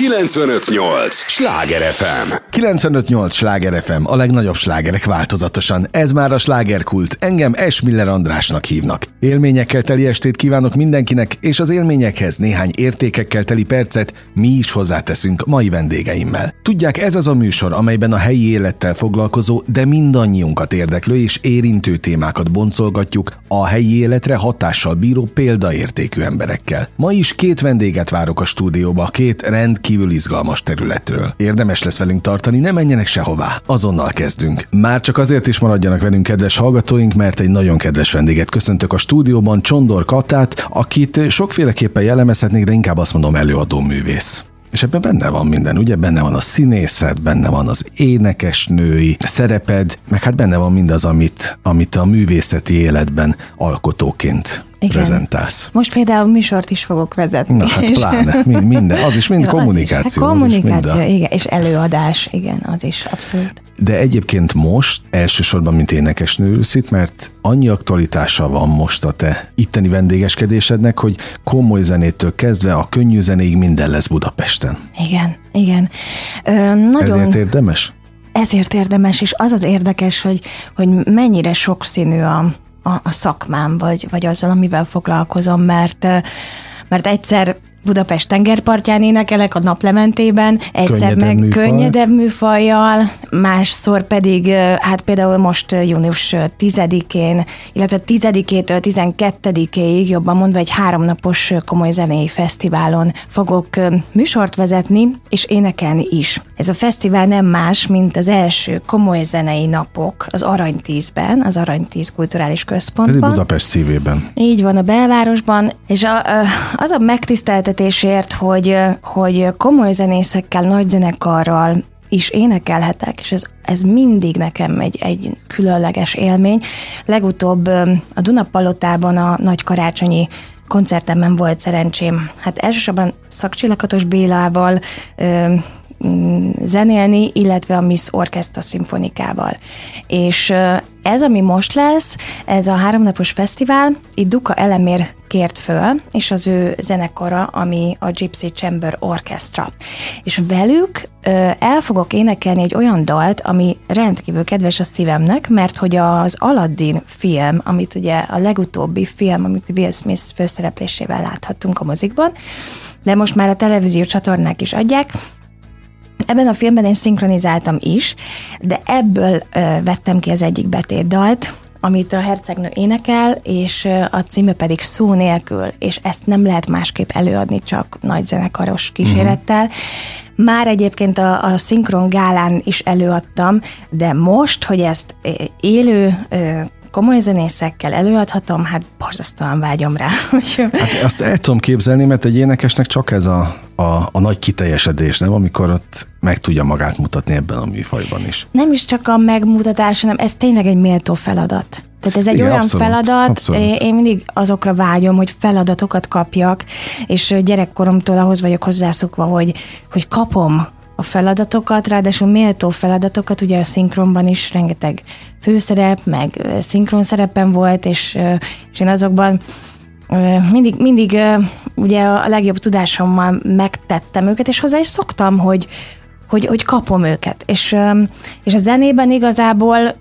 958! Sláger FM! 958! Sláger FM, a legnagyobb slágerek változatosan. Ez már a slágerkult. Engem Esmiller Andrásnak hívnak. Élményekkel teli estét kívánok mindenkinek, és az élményekhez néhány értékekkel teli percet mi is hozzáteszünk mai vendégeimmel. Tudják, ez az a műsor, amelyben a helyi élettel foglalkozó, de mindannyiunkat érdeklő és érintő témákat boncolgatjuk a helyi életre hatással bíró példaértékű emberekkel. Ma is két vendéget várok a stúdióba, két rendkívül izgalmas területről. Érdemes lesz velünk tartani, ne menjenek sehová. Azonnal kezdünk. Már csak azért is maradjanak velünk, kedves hallgatóink, mert egy nagyon kedves vendéget köszöntök a stúdióban, Csondor Katát, akit sokféleképpen jellemezhetnék, de inkább azt mondom előadó művész. És ebben benne van minden, ugye? Benne van a színészet, benne van az énekesnői szereped, meg hát benne van mindaz, amit, amit a művészeti életben alkotóként igen. prezentálsz. Most például műsort is fogok vezetni. Na hát pláne, mind, minden, az is mind ja, kommunikáció. Az is, hát kommunikáció, mind a... igen, és előadás, igen, az is, abszolút. De egyébként most elsősorban, mint énekesnő ülsz itt, mert annyi aktualitása van most a te itteni vendégeskedésednek, hogy komoly zenétől kezdve a könnyű zenéig minden lesz Budapesten. Igen, igen. Ö, nagyon... Ezért érdemes? Ezért érdemes, és az az érdekes, hogy, hogy mennyire sokszínű a, a, a szakmám, vagy, vagy azzal, amivel foglalkozom, mert mert egyszer Budapest tengerpartján énekelek a naplementében, egyszer könnyedebb meg műfaj. könnyedebb műfajjal, másszor pedig, hát például most június 10-én, illetve 10-től 12-ig, jobban mondva egy háromnapos komoly zenei fesztiválon fogok műsort vezetni, és énekelni is. Ez a fesztivál nem más, mint az első komoly zenei napok az Aranytízben, az Aranytíz Kulturális Központban. Ez Budapest szívében. Így van, a belvárosban, és a, az a megtisztelt megtiszteltetésért, hogy, hogy komoly zenészekkel, nagy zenekarral is énekelhetek, és ez, ez mindig nekem egy, egy különleges élmény. Legutóbb a Dunapalotában a nagy karácsonyi koncertemben volt szerencsém. Hát elsősorban Szakcsillakatos Bélával ö, zenélni, illetve a Miss Orchestra szimfonikával. És ez, ami most lesz, ez a háromnapos fesztivál, itt Duka Elemér kért föl, és az ő zenekara, ami a Gypsy Chamber Orchestra. És velük ö, el fogok énekelni egy olyan dalt, ami rendkívül kedves a szívemnek, mert hogy az Aladdin film, amit ugye a legutóbbi film, amit Will Smith főszereplésével láthattunk a mozikban, de most már a televízió csatornák is adják, Ebben a filmben én szinkronizáltam is, de ebből ö, vettem ki az egyik betétdalt, amit a hercegnő énekel, és a címe pedig szó nélkül, és ezt nem lehet másképp előadni, csak nagy zenekaros kísérettel. Uh-huh. Már egyébként a, a szinkron gálán is előadtam, de most, hogy ezt élő komoly zenészekkel előadhatom, hát borzasztóan vágyom rá. hát azt el tudom képzelni, mert egy énekesnek csak ez a, a, a nagy kiteljesedés, nem? Amikor ott meg tudja magát mutatni ebben a műfajban is. Nem is csak a megmutatás, hanem ez tényleg egy méltó feladat. Tehát ez egy Igen, olyan abszolút, feladat, abszolút. én mindig azokra vágyom, hogy feladatokat kapjak, és gyerekkoromtól ahhoz vagyok hozzászokva, hogy, hogy kapom a feladatokat, ráadásul méltó feladatokat, ugye a szinkronban is rengeteg főszerep, meg szinkron szerepen volt, és, és én azokban mindig, mindig ugye a legjobb tudásommal megtettem őket, és hozzá is szoktam, hogy, hogy, hogy kapom őket. És, és a zenében igazából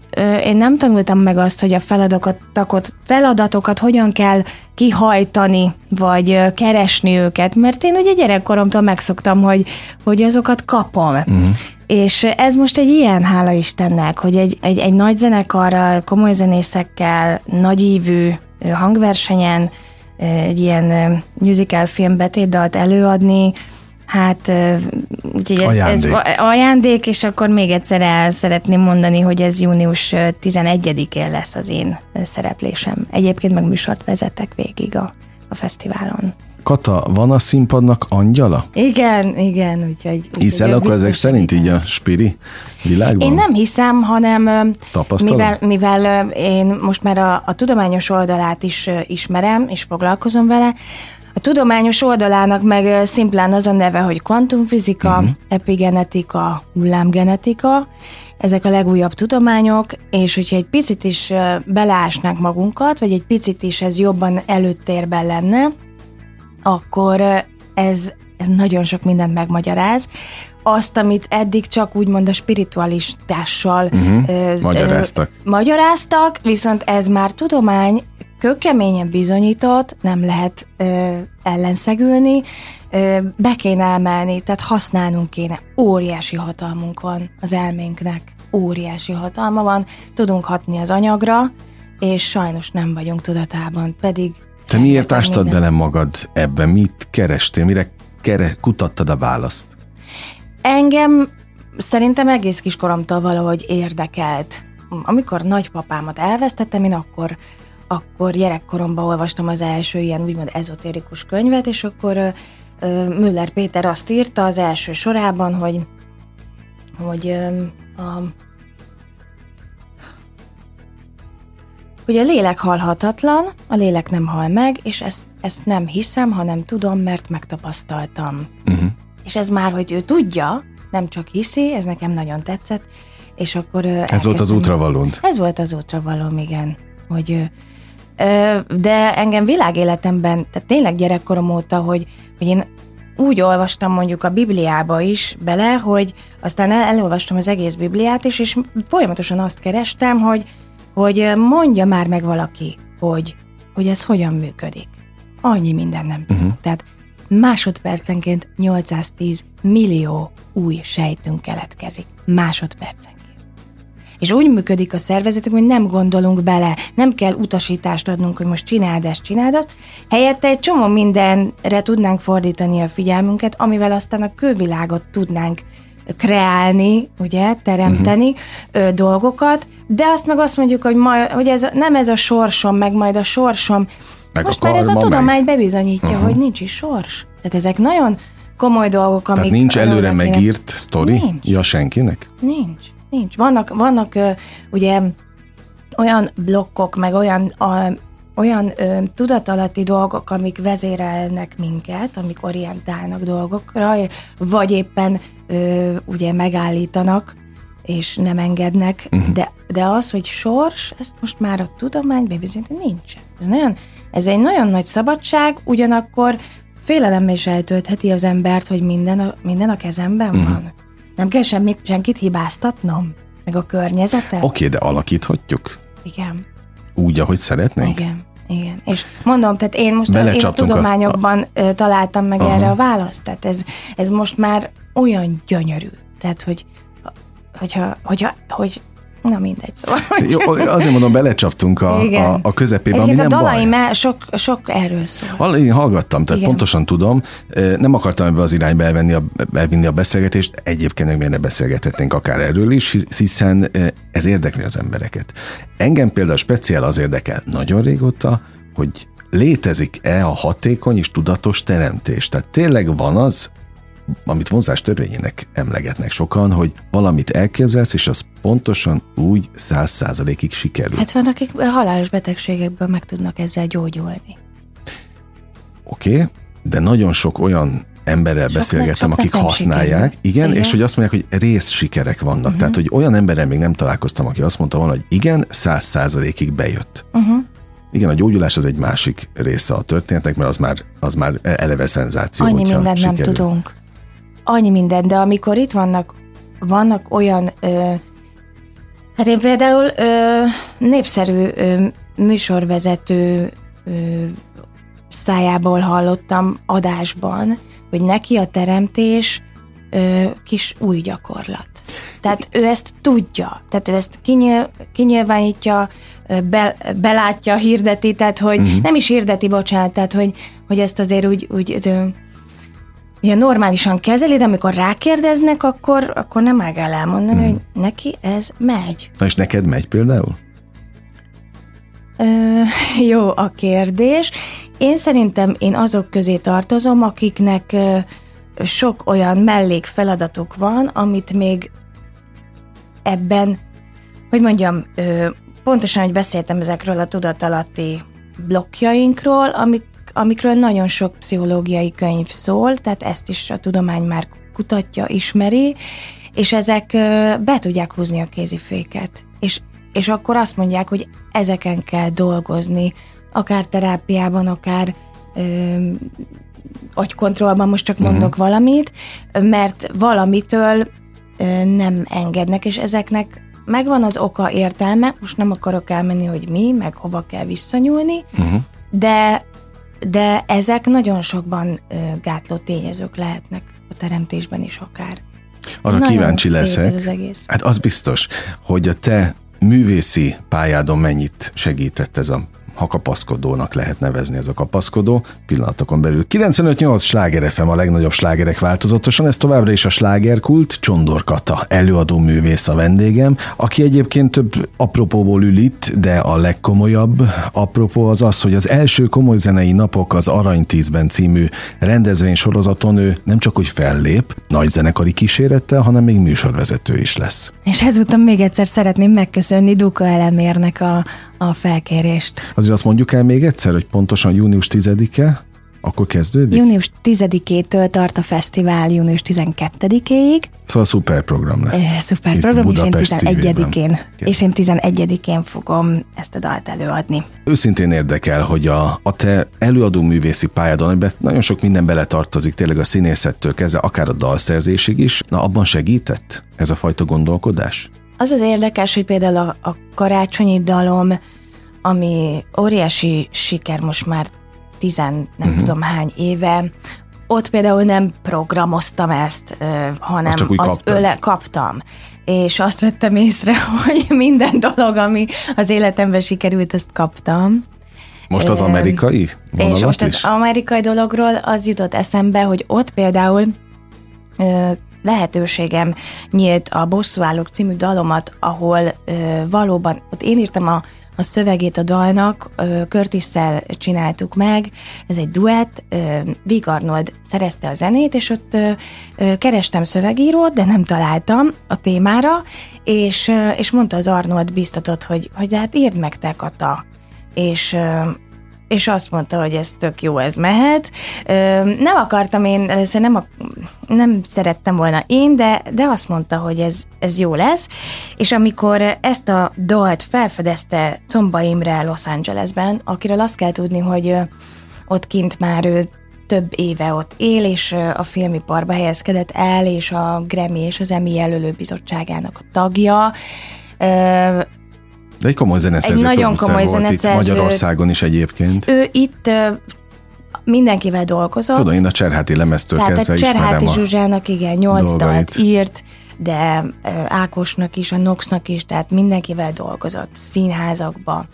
én nem tanultam meg azt, hogy a feladatokat, feladatokat hogyan kell kihajtani, vagy keresni őket, mert én ugye gyerekkoromtól megszoktam, hogy, hogy azokat kapom. Uh-huh. És ez most egy ilyen, hála Istennek, hogy egy, egy, egy nagy zenekarral, komoly zenészekkel, nagyívű hangversenyen egy ilyen musical film betétdalt előadni, Hát, úgyhogy ez ajándék. ez ajándék, és akkor még egyszer el szeretném mondani, hogy ez június 11-én lesz az én szereplésem. Egyébként meg műsort vezetek végig a, a fesztiválon. Kata, van a színpadnak angyala? Igen, igen, úgyhogy... Hiszel akkor ezek szerint így a spiri világban? Én nem hiszem, hanem mivel, mivel én most már a, a tudományos oldalát is ismerem, és foglalkozom vele, a tudományos oldalának meg szimplán az a neve, hogy kvantumfizika, uh-huh. epigenetika, hullámgenetika, ezek a legújabb tudományok, és hogyha egy picit is beleásnánk magunkat, vagy egy picit is ez jobban előttérben lenne, akkor ez ez nagyon sok mindent megmagyaráz. Azt, amit eddig csak úgymond a spiritualistással uh-huh. magyaráztak. Ö, magyaráztak, viszont ez már tudomány, kökeményen bizonyított, nem lehet ö, ellenszegülni, ö, be kéne emelni, tehát használnunk kéne. Óriási hatalmunk van az elménknek, óriási hatalma van, tudunk hatni az anyagra, és sajnos nem vagyunk tudatában, pedig... Te miért ástad minden... bele magad ebben? Mit kerestél? Mire kere, kutattad a választ? Engem szerintem egész kiskoromtól valahogy érdekelt. Amikor nagypapámat elvesztettem, én akkor akkor gyerekkoromban olvastam az első ilyen úgymond ezotérikus könyvet, és akkor Müller Péter azt írta az első sorában, hogy, hogy a, hogy a lélek halhatatlan, a lélek nem hal meg, és ezt, ezt nem hiszem, hanem tudom, mert megtapasztaltam. Uh-huh. És ez már, hogy ő tudja, nem csak hiszi, ez nekem nagyon tetszett, és akkor... Ez volt az útravalónt? Ez volt az útravalóm, igen. Hogy de engem világéletemben, tehát tényleg gyerekkorom óta, hogy, hogy én úgy olvastam mondjuk a Bibliába is bele, hogy aztán el, elolvastam az egész Bibliát is, és folyamatosan azt kerestem, hogy, hogy mondja már meg valaki, hogy, hogy ez hogyan működik. Annyi minden nem tudok. Uh-huh. Tehát másodpercenként 810 millió új sejtünk keletkezik. Másodpercenként. És úgy működik a szervezetünk, hogy nem gondolunk bele, nem kell utasítást adnunk, hogy most csináld ezt, csináld azt. Helyette egy csomó mindenre tudnánk fordítani a figyelmünket, amivel aztán a külvilágot tudnánk kreálni, ugye, teremteni uh-huh. ö, dolgokat, de azt meg azt mondjuk, hogy, ma, hogy ez, nem ez a sorsom, meg majd a sorsom. Meg Most a már ez a tudomány meg. bebizonyítja, uh-huh. hogy nincs is sors. Tehát ezek nagyon komoly dolgok, amik... Tehát nincs előre megírt sztori? Nincs. Ja, senkinek? Nincs. Nincs. Vannak, vannak ugye olyan blokkok, meg olyan, a, olyan ö, tudatalatti dolgok, amik vezérelnek minket, amik orientálnak dolgokra, vagy éppen ö, ugye megállítanak, és nem engednek, uh-huh. de, de az, hogy sors, ezt most már a tudomány bebizonyít, nincs. Ez, nagyon, ez egy nagyon nagy szabadság, ugyanakkor félelemmel is eltöltheti az embert, hogy minden a, minden a kezemben uh-huh. van. Nem kell semmit, senkit hibáztatnom? Meg a környezetet? Oké, okay, de alakíthatjuk? Igen. Úgy, ahogy szeretnénk? Igen. Igen, és mondom, tehát én most a, én a tudományokban a... találtam meg Aha. erre a választ, tehát ez, ez most már olyan gyönyörű, tehát hogy hogyha, hogyha, hogy Na mindegy, szóval. Jó, azért mondom, belecsaptunk a, a, a közepébe, Egyébként ami nem a dalai baj. sok, sok erről szól. Én hallgattam, tehát Igen. pontosan tudom. Nem akartam ebbe az irányba elvenni a, elvinni a beszélgetést, egyébként meg ne beszélgethetnénk akár erről is, hiszen ez érdekli az embereket. Engem például speciál az érdekel nagyon régóta, hogy létezik-e a hatékony és tudatos teremtés. Tehát tényleg van az, amit vonzás törvényének emlegetnek sokan, hogy valamit elképzelsz, és az pontosan úgy száz százalékig sikerül. Hát van, akik halálos betegségekből meg tudnak ezzel gyógyulni. Oké, okay, de nagyon sok olyan emberrel sok beszélgettem, akik használják, igen, igen, és hogy azt mondják, hogy rész sikerek vannak. Uh-huh. Tehát, hogy olyan emberrel még nem találkoztam, aki azt mondta volna, hogy igen, száz százalékig bejött. Uh-huh. Igen, a gyógyulás az egy másik része a történetnek, mert az már, az már eleve szenzáció. Annyi mindent sikerül. nem tudunk annyi minden, de amikor itt vannak, vannak olyan, ö, hát én például ö, népszerű ö, műsorvezető ö, szájából hallottam adásban, hogy neki a teremtés ö, kis új gyakorlat. Tehát ő ezt tudja, tehát ő ezt kinyil, kinyilvánítja, be, belátja, hirdeti, tehát hogy uh-huh. nem is hirdeti, bocsánat, tehát hogy, hogy ezt azért úgy, úgy ugye normálisan kezeli, de amikor rákérdeznek, akkor, akkor nem el elmondani, hmm. hogy neki ez megy. Na és neked megy például? Ö, jó a kérdés. Én szerintem én azok közé tartozom, akiknek ö, sok olyan mellékfeladatok van, amit még ebben, hogy mondjam, ö, pontosan, hogy beszéltem ezekről a tudatalatti blokkjainkról, amik amikről nagyon sok pszichológiai könyv szól, tehát ezt is a tudomány már kutatja, ismeri, és ezek be tudják húzni a kéziféket. És, és akkor azt mondják, hogy ezeken kell dolgozni, akár terápiában, akár ö, agykontrollban most csak mondok uh-huh. valamit, mert valamitől nem engednek, és ezeknek megvan az oka értelme, most nem akarok elmenni, hogy mi, meg hova kell visszanyúlni, uh-huh. de, de ezek nagyon sokban gátló tényezők lehetnek a teremtésben is akár. Arra nagyon kíváncsi leszek. Ez az egész. Hát az biztos, hogy a te művészi pályádon mennyit segített ez a ha kapaszkodónak lehet nevezni ez a kapaszkodó, pillanatokon belül. 95-8 sláger FM a legnagyobb slágerek változatosan, ez továbbra is a slágerkult, Csondor Kata, előadó művész a vendégem, aki egyébként több apropóból ül itt, de a legkomolyabb apropó az az, hogy az első komoly zenei napok az Arany Tízben című rendezvény sorozaton ő nem csak hogy fellép, nagy zenekari kísérettel, hanem még műsorvezető is lesz. És ezúttal még egyszer szeretném megköszönni Duka Elemérnek a, a felkérést. Azért azt mondjuk el még egyszer, hogy pontosan június 10-e, akkor kezdődik? Június 10-től tart a fesztivál június 12-ig. Szóval szuper program lesz. E, szuper Itt program, Budapest és én 11-én, és én 11-én fogom ezt a dalt előadni. Őszintén érdekel, hogy a, a te előadó művészi pályádon, amiben nagyon sok minden beletartozik, tényleg a színészettől kezdve, akár a dalszerzésig is, na abban segített ez a fajta gondolkodás? Az az érdekes, hogy például a, a karácsonyi dalom, ami óriási siker most már tizen nem uh-huh. tudom hány éve, ott például nem programoztam ezt, hanem az öle kaptam. És azt vettem észre, hogy minden dolog, ami az életemben sikerült, ezt kaptam. Most az amerikai És most is? az amerikai dologról az jutott eszembe, hogy ott például lehetőségem nyílt a Bosszúállók című dalomat, ahol ö, valóban, ott én írtam a, a szövegét a dalnak, curtis csináltuk meg, ez egy duett, Vig Arnold szerezte a zenét, és ott kerestem szövegírót, de nem találtam a témára, és, és mondta az Arnold biztatott, hogy, hogy hát írd meg te, Kata. És és azt mondta, hogy ez tök jó, ez mehet. Nem akartam én, először nem, a, nem szerettem volna én, de, de azt mondta, hogy ez, ez jó lesz. És amikor ezt a dalt felfedezte Comba Imre Los Angelesben, akiről azt kell tudni, hogy ott kint már ő több éve ott él, és a filmiparba helyezkedett el, és a Grammy és az Emmy jelölő bizottságának a tagja. De egy komoly zeneszerző egy nagyon komoly zeneszerző. Magyarországon is egyébként. Ő itt mindenkivel dolgozott. Tudom, én a Cserháti lemeztől Tehát kezdve a Cserháti Zsuzsának igen, nyolc dalt írt, de Ákosnak is, a Noxnak is, tehát mindenkivel dolgozott, színházakba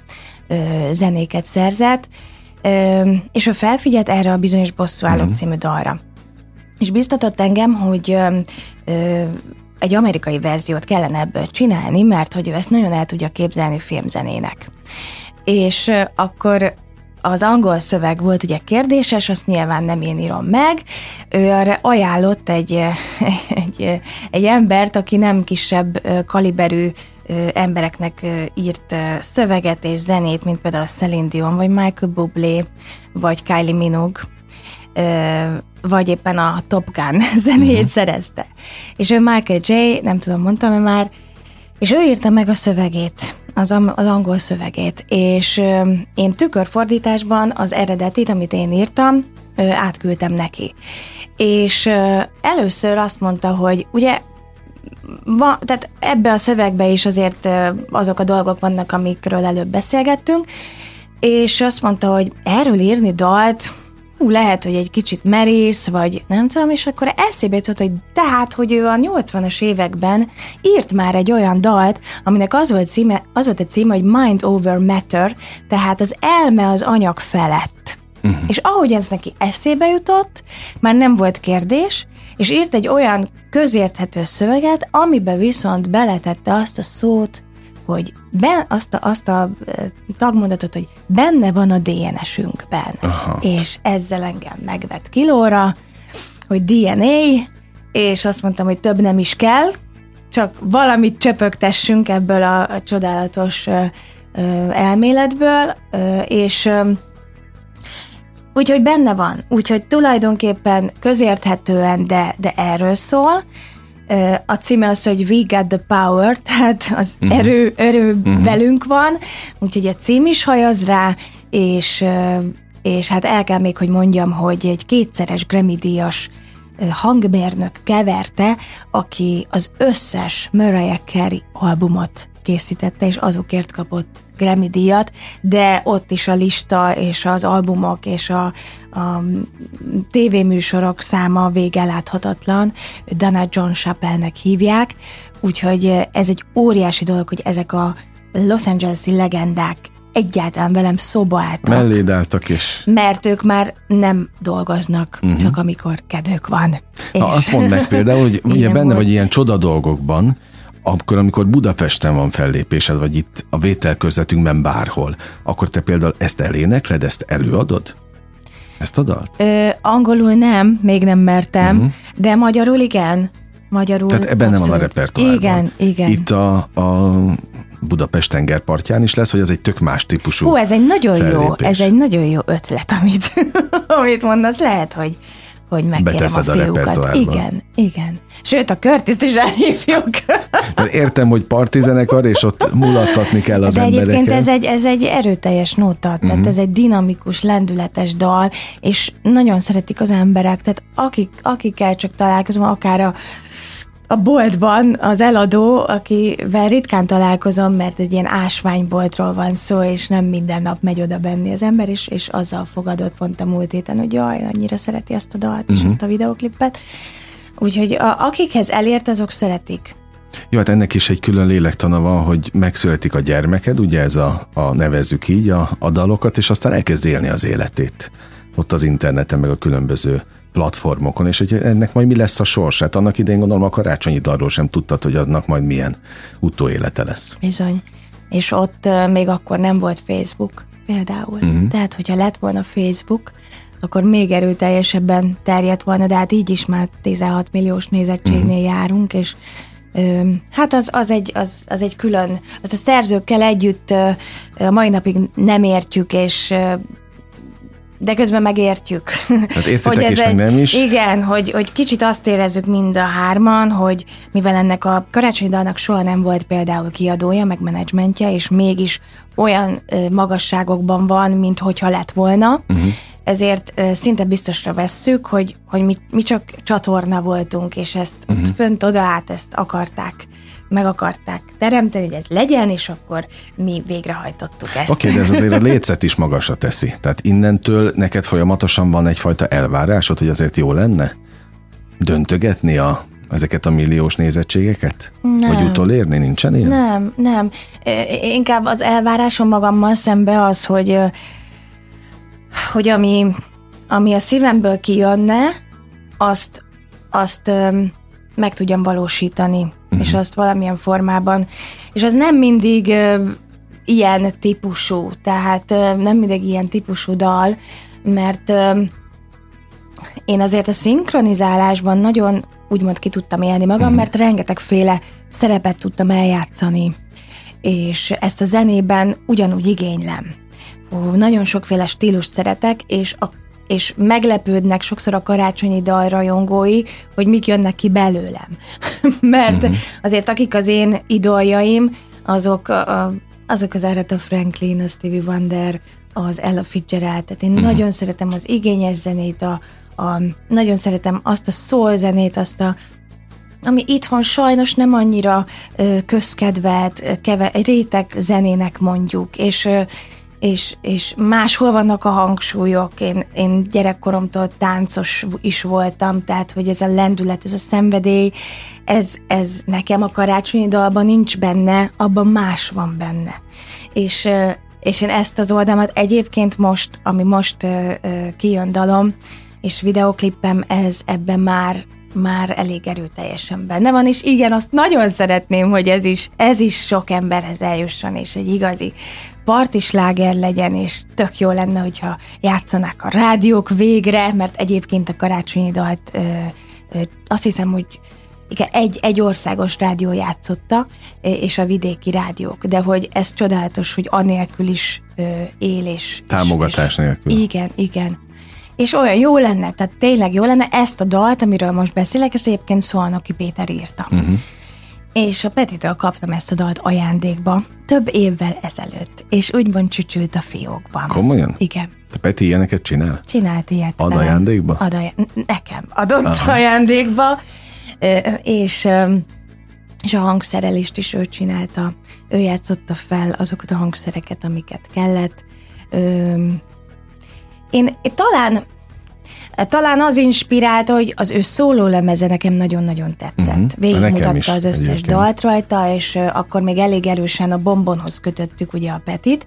zenéket szerzett, és ő felfigyelt erre a bizonyos Bosszúállók mm. című dalra. És biztatott engem, hogy egy amerikai verziót kellene ebből csinálni, mert hogy ő ezt nagyon el tudja képzelni filmzenének. És akkor az angol szöveg volt ugye kérdéses, azt nyilván nem én írom meg. Ő arra ajánlott egy, egy, egy embert, aki nem kisebb kaliberű embereknek írt szöveget és zenét, mint például Celine Dion, vagy Michael Bublé, vagy Kylie Minogue vagy éppen a Top Gun zenét uh-huh. szerezte. És ő Michael J., nem tudom, mondtam-e már, és ő írta meg a szövegét, az, az angol szövegét, és ö, én tükörfordításban az eredetit, amit én írtam, ö, átküldtem neki. És ö, először azt mondta, hogy ugye va, tehát ebbe a szövegbe is azért azok a dolgok vannak, amikről előbb beszélgettünk, és azt mondta, hogy erről írni dalt, hú, lehet, hogy egy kicsit merész, vagy nem tudom, és akkor eszébe jutott, hogy tehát, hogy ő a 80-as években írt már egy olyan dalt, aminek az volt, címe, az volt a címe, hogy Mind Over Matter, tehát az elme az anyag felett. Uh-huh. És ahogy ez neki eszébe jutott, már nem volt kérdés, és írt egy olyan közérthető szöveget, amiben viszont beletette azt a szót, hogy ben, azt, a, azt a tagmondatot, hogy benne van a DNS-ünkben. Aha. És ezzel engem megvett kilóra, hogy DNA, és azt mondtam, hogy több nem is kell, csak valamit csöpögtessünk ebből a, a csodálatos ö, ö, elméletből, ö, és ö, úgyhogy benne van, úgyhogy tulajdonképpen közérthetően, de, de erről szól, a címe az, hogy We Got the Power, tehát az uh-huh. erő, erő uh-huh. velünk van, úgyhogy a cím is hajaz rá, és és hát el kell még, hogy mondjam, hogy egy kétszeres Grammy-díjas hangmérnök keverte, aki az összes Mariah Carey albumot készítette, és azokért kapott Grammy díjat, de ott is a lista és az albumok és a, a tévéműsorok száma végeláthatatlan. Dana John Chappelle-nek hívják, úgyhogy ez egy óriási dolog, hogy ezek a Los Angeles-i legendák egyáltalán velem szóba álltak. Melléd álltak is. Mert ők már nem dolgoznak, uh-huh. csak amikor kedvük van. Na, és... azt mondd meg például, hogy ugye benne volt. vagy ilyen csoda dolgokban, akkor, amikor Budapesten van fellépésed, vagy itt a vételkörzetünkben bárhol, akkor te például ezt elénekled, ezt előadod? Ezt a dalt? Ö, angolul nem, még nem mertem, uh-huh. de magyarul igen. Magyarul Tehát ebben abszolút. nem van a repertoárban. Igen, igen. Itt a, a Budapest tengerpartján is lesz, hogy ez egy tök más típusú Hú, ez egy nagyon fellépés. jó, ez egy nagyon jó ötlet, amit, amit mondasz, lehet, hogy hogy megkérem a fiúkat. A igen, igen. Sőt, a Curtis-t is elhívjuk. Mert értem, hogy partizenekar, és ott mulattatni kell az De embereket. egyébként ez egy, ez egy erőteljes nota, tehát uh-huh. ez egy dinamikus, lendületes dal, és nagyon szeretik az emberek, tehát akik, akikkel csak találkozom, akár a a boltban az eladó, akivel ritkán találkozom, mert egy ilyen ásványboltról van szó, és nem minden nap megy oda benni az ember, és, és azzal fogadott pont a múlt héten, hogy jaj, annyira szereti ezt a dalt uh-huh. és ezt mhm. a videoklipet. Úgyhogy a, akikhez elért, azok szeretik. Jó, hát ennek is egy külön lélektana van, hogy megszületik a gyermeked, ugye ez a, a nevezzük így a, a dalokat, és aztán elkezd élni az életét. Ott az interneten, meg a különböző platformokon, és hogy ennek majd mi lesz a sorsát. Annak idején gondolom a karácsonyi arról sem tudtad, hogy annak majd milyen utóélete lesz. Bizony. És ott még akkor nem volt Facebook például. Uh-huh. Tehát, hogyha lett volna Facebook, akkor még erőteljesebben terjedt volna, de hát így is már 16 milliós nézettségnél uh-huh. járunk, és hát az, az, egy, az, az egy külön, az a szerzőkkel együtt a mai napig nem értjük, és de közben megértjük. Hát hogy ez is, egy, nem is. Igen, hogy, hogy kicsit azt érezzük mind a hárman, hogy mivel ennek a karácsonyi dalnak soha nem volt például kiadója, meg menedzsmentje, és mégis olyan ö, magasságokban van, mint hogyha lett volna, uh-huh. ezért ö, szinte biztosra vesszük, hogy, hogy mi, mi csak csatorna voltunk, és ezt uh-huh. fönt oda át ezt akarták meg akarták teremteni, hogy ez legyen, és akkor mi végrehajtottuk ezt. Oké, okay, de ez azért a lécet is magasra teszi. Tehát innentől neked folyamatosan van egyfajta elvárásod, hogy azért jó lenne döntögetni a ezeket a milliós nézettségeket? Nem. Vagy utolérni? Nincsen ilyen? Nem, nem. Inkább az elvárásom magammal szembe az, hogy, hogy ami, ami a szívemből kijönne, azt, azt meg tudjam valósítani uh-huh. és azt valamilyen formában, és az nem mindig uh, ilyen típusú, tehát uh, nem mindig ilyen típusú dal, mert uh, én azért a szinkronizálásban nagyon úgymond ki tudtam élni magam, uh-huh. mert rengetegféle szerepet tudtam eljátszani, és ezt a zenében ugyanúgy igénylem. Ó, nagyon sokféle stílust szeretek, és a és meglepődnek sokszor a karácsonyi dal rajongói, hogy mik jönnek ki belőlem. Mert uh-huh. azért akik az én idoljaim, azok, a, azok az Aretha Franklin, a Stevie Wonder, az Ella Fitzgerald, tehát én uh-huh. nagyon szeretem az igényes zenét, a, a, nagyon szeretem azt a soul zenét, azt a ami itthon sajnos nem annyira ö, közkedvelt, keve, réteg zenének mondjuk, és ö, és, és máshol vannak a hangsúlyok. Én, én gyerekkoromtól táncos is voltam, tehát hogy ez a lendület, ez a szenvedély, ez, ez nekem a karácsonyi dalban nincs benne, abban más van benne. És, és én ezt az oldalmat egyébként most, ami most kijön dalom, és videoklippem, ez ebben már már elég erőteljesen benne van, és igen, azt nagyon szeretném, hogy ez is, ez is sok emberhez eljusson, és egy igazi partisláger legyen, és tök jó lenne, hogyha játszanák a rádiók végre, mert egyébként a karácsonyi dalt ö, ö, azt hiszem, hogy igen, egy, egy országos rádió játszotta, és a vidéki rádiók, de hogy ez csodálatos, hogy anélkül is ö, él és... Támogatás és, nélkül. Igen, igen. És olyan jó lenne, tehát tényleg jó lenne ezt a dalt, amiről most beszélek, ezt egyébként Szolnoki Péter írta. Uh-huh és a Petitől kaptam ezt a dalt ajándékba több évvel ezelőtt, és úgymond csücsült a fiókban. Komolyan? Igen. Te Peti ilyeneket csinál? Csinált ilyet. Ad velem. ajándékba? Ad ajá- nekem adott Aha. ajándékba, és, és a hangszerelést is ő csinálta. Ő játszotta fel azokat a hangszereket, amiket kellett. Én, én talán talán az inspirált, hogy az ő szóló lemeze nekem nagyon-nagyon tetszett. Uh-huh. Végigmutatta az összes egyébként. dalt rajta, és akkor még elég erősen a bombonhoz kötöttük ugye a Petit.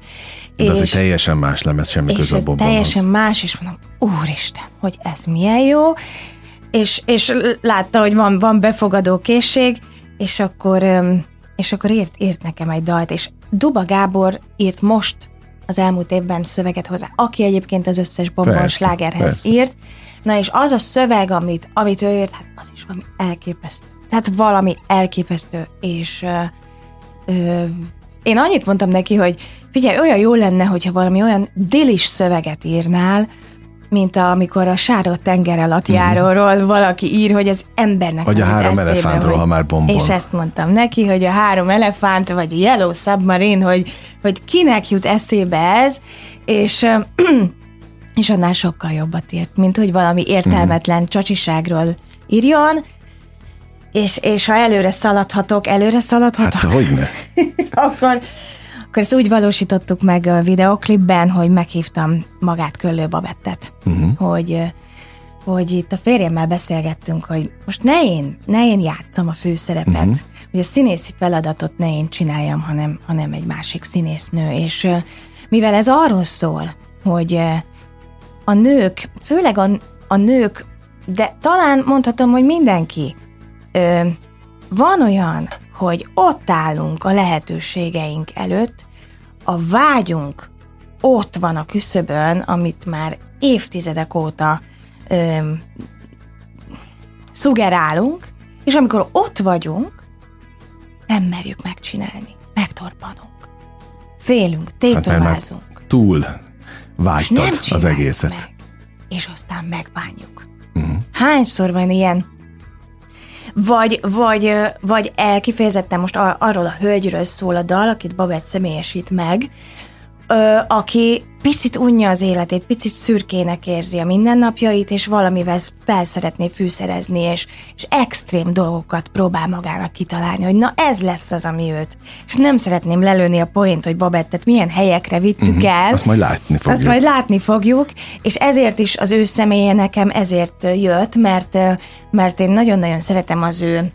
De az egy és- teljesen más lemez, semmi és köze a bombonhoz. teljesen más, és mondom, úristen, hogy ez milyen jó, és, és látta, hogy van, van befogadó készség, és akkor, és akkor írt, írt nekem egy dalt, és Duba Gábor írt most az elmúlt évben szöveget hozzá, aki egyébként az összes bombon slágerhez persze. írt. Na és az a szöveg, amit, amit ő írt, hát az is valami elképesztő. Tehát valami elképesztő, és ö, ö, én annyit mondtam neki, hogy figyelj, olyan jó lenne, hogyha valami olyan dilis szöveget írnál, mint amikor a Sára tenger alatt járóról valaki ír, hogy az embernek Mhm. Vagy a három eszébe, elefántról, hogy- ha már bombon. És ezt mondtam neki, hogy a három elefánt, vagy a Yellow Submarine, hogy, hogy kinek jut eszébe ez, és és annál sokkal jobbat írt, mint hogy valami értelmetlen Mhm. csacsiságról írjon, és, és ha előre szaladhatok, előre szaladhatok, Hát hogy ne? akkor, akkor ezt úgy valósítottuk meg a videoklipben, hogy meghívtam magát Köllő Babettet, uh-huh. hogy, hogy itt a férjemmel beszélgettünk, hogy most ne én, ne én játszom a főszerepet, uh-huh. hogy a színészi feladatot ne én csináljam, hanem, hanem egy másik színésznő, és mivel ez arról szól, hogy a nők, főleg a, a nők, de talán mondhatom, hogy mindenki, ö, van olyan, hogy ott állunk a lehetőségeink előtt, a vágyunk ott van a küszöbön, amit már évtizedek óta ö, szugerálunk, és amikor ott vagyunk, nem merjük megcsinálni, megtorpanunk. Félünk, Hát tétovázunk. túl és vágytad az egészet. Meg, és aztán megbánjuk. Mhm. Hányszor van ilyen, vagy, vagy, vagy el, kifejezetten most arról a hölgyről szól a dal, akit Babett személyesít meg, aki picit unja az életét, picit szürkének érzi a mindennapjait, és valamivel fel szeretné fűszerezni, és, és extrém dolgokat próbál magának kitalálni, hogy na ez lesz az, ami őt. És nem szeretném lelőni a point, hogy Babettet milyen helyekre vittük uh-huh. el. Azt majd látni fogjuk. Azt majd látni fogjuk, és ezért is az ő személye nekem ezért jött, mert, mert én nagyon-nagyon szeretem az ő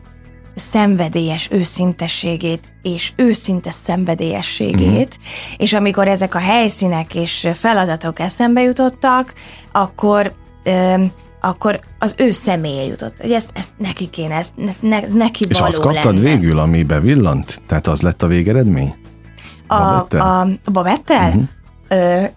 szenvedélyes őszintességét és őszinte szenvedélyességét, uh-huh. és amikor ezek a helyszínek és feladatok eszembe jutottak, akkor öm, akkor az ő személye jutott. Hogy ezt, ezt neki kéne, ezt, ezt ne, neki És való azt kaptad lenne. végül, ami bevillant? Tehát az lett a végeredmény? A, Babettel? a, a Babettel? Uh-huh.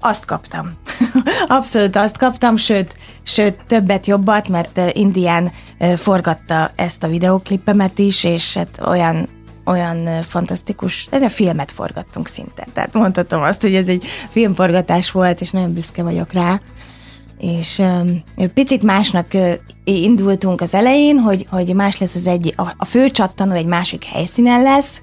Azt kaptam. Abszolút azt kaptam, sőt, sőt többet jobbat, mert Indián forgatta ezt a videoklipemet is, és hát olyan olyan fantasztikus, ez a filmet forgattunk szinte. Tehát mondhatom azt, hogy ez egy filmforgatás volt, és nagyon büszke vagyok rá. És um, picit másnak ö, indultunk az elején, hogy, hogy más lesz az egy, a, a fő csattanó egy másik helyszínen lesz,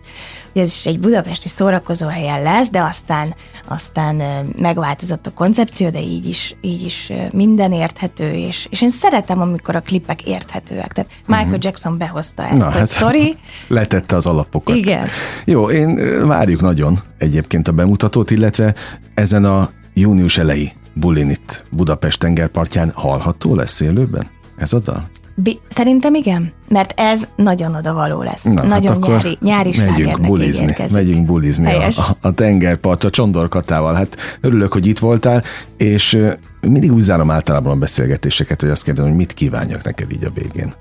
hogy ez is egy budapesti szórakozó helyen lesz, de aztán, aztán megváltozott a koncepció, de így is, így is minden érthető, és, és én szeretem, amikor a klipek érthetőek. Tehát Michael Jackson behozta ezt, Na, hogy hát. sorry, Letette az alapokat. Igen. Jó, én várjuk nagyon egyébként a bemutatót, illetve ezen a június elejé bulin itt Budapest tengerpartján hallható lesz élőben? Ez a dal? Bi- Szerintem igen, mert ez nagyon odavaló lesz. Na, nagyon hát nyári, nyári megyünk bulizni, ígérkezik. megyünk bulizni a, Helyes. a, a tengerpartra Csondorkatával. Hát örülök, hogy itt voltál, és mindig úgy zárom általában a beszélgetéseket, hogy azt kérdezem, hogy mit kívánjak neked így a végén.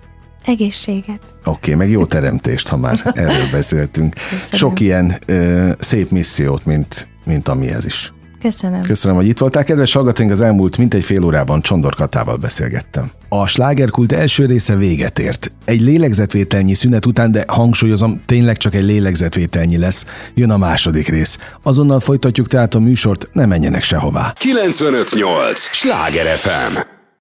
Egészséget. Oké, okay, meg jó teremtést, ha már erről beszéltünk. Köszönöm. Sok ilyen ö, szép missziót, mint, mint ami ez is. Köszönöm. Köszönöm, hogy itt voltál. Kedves hallgatóink, az elmúlt mintegy fél órában Csondor Katával beszélgettem. A slágerkult első része véget ért. Egy lélegzetvételnyi szünet után, de hangsúlyozom, tényleg csak egy lélegzetvételnyi lesz, jön a második rész. Azonnal folytatjuk tehát a műsort, ne menjenek sehová. 958! Sláger FM!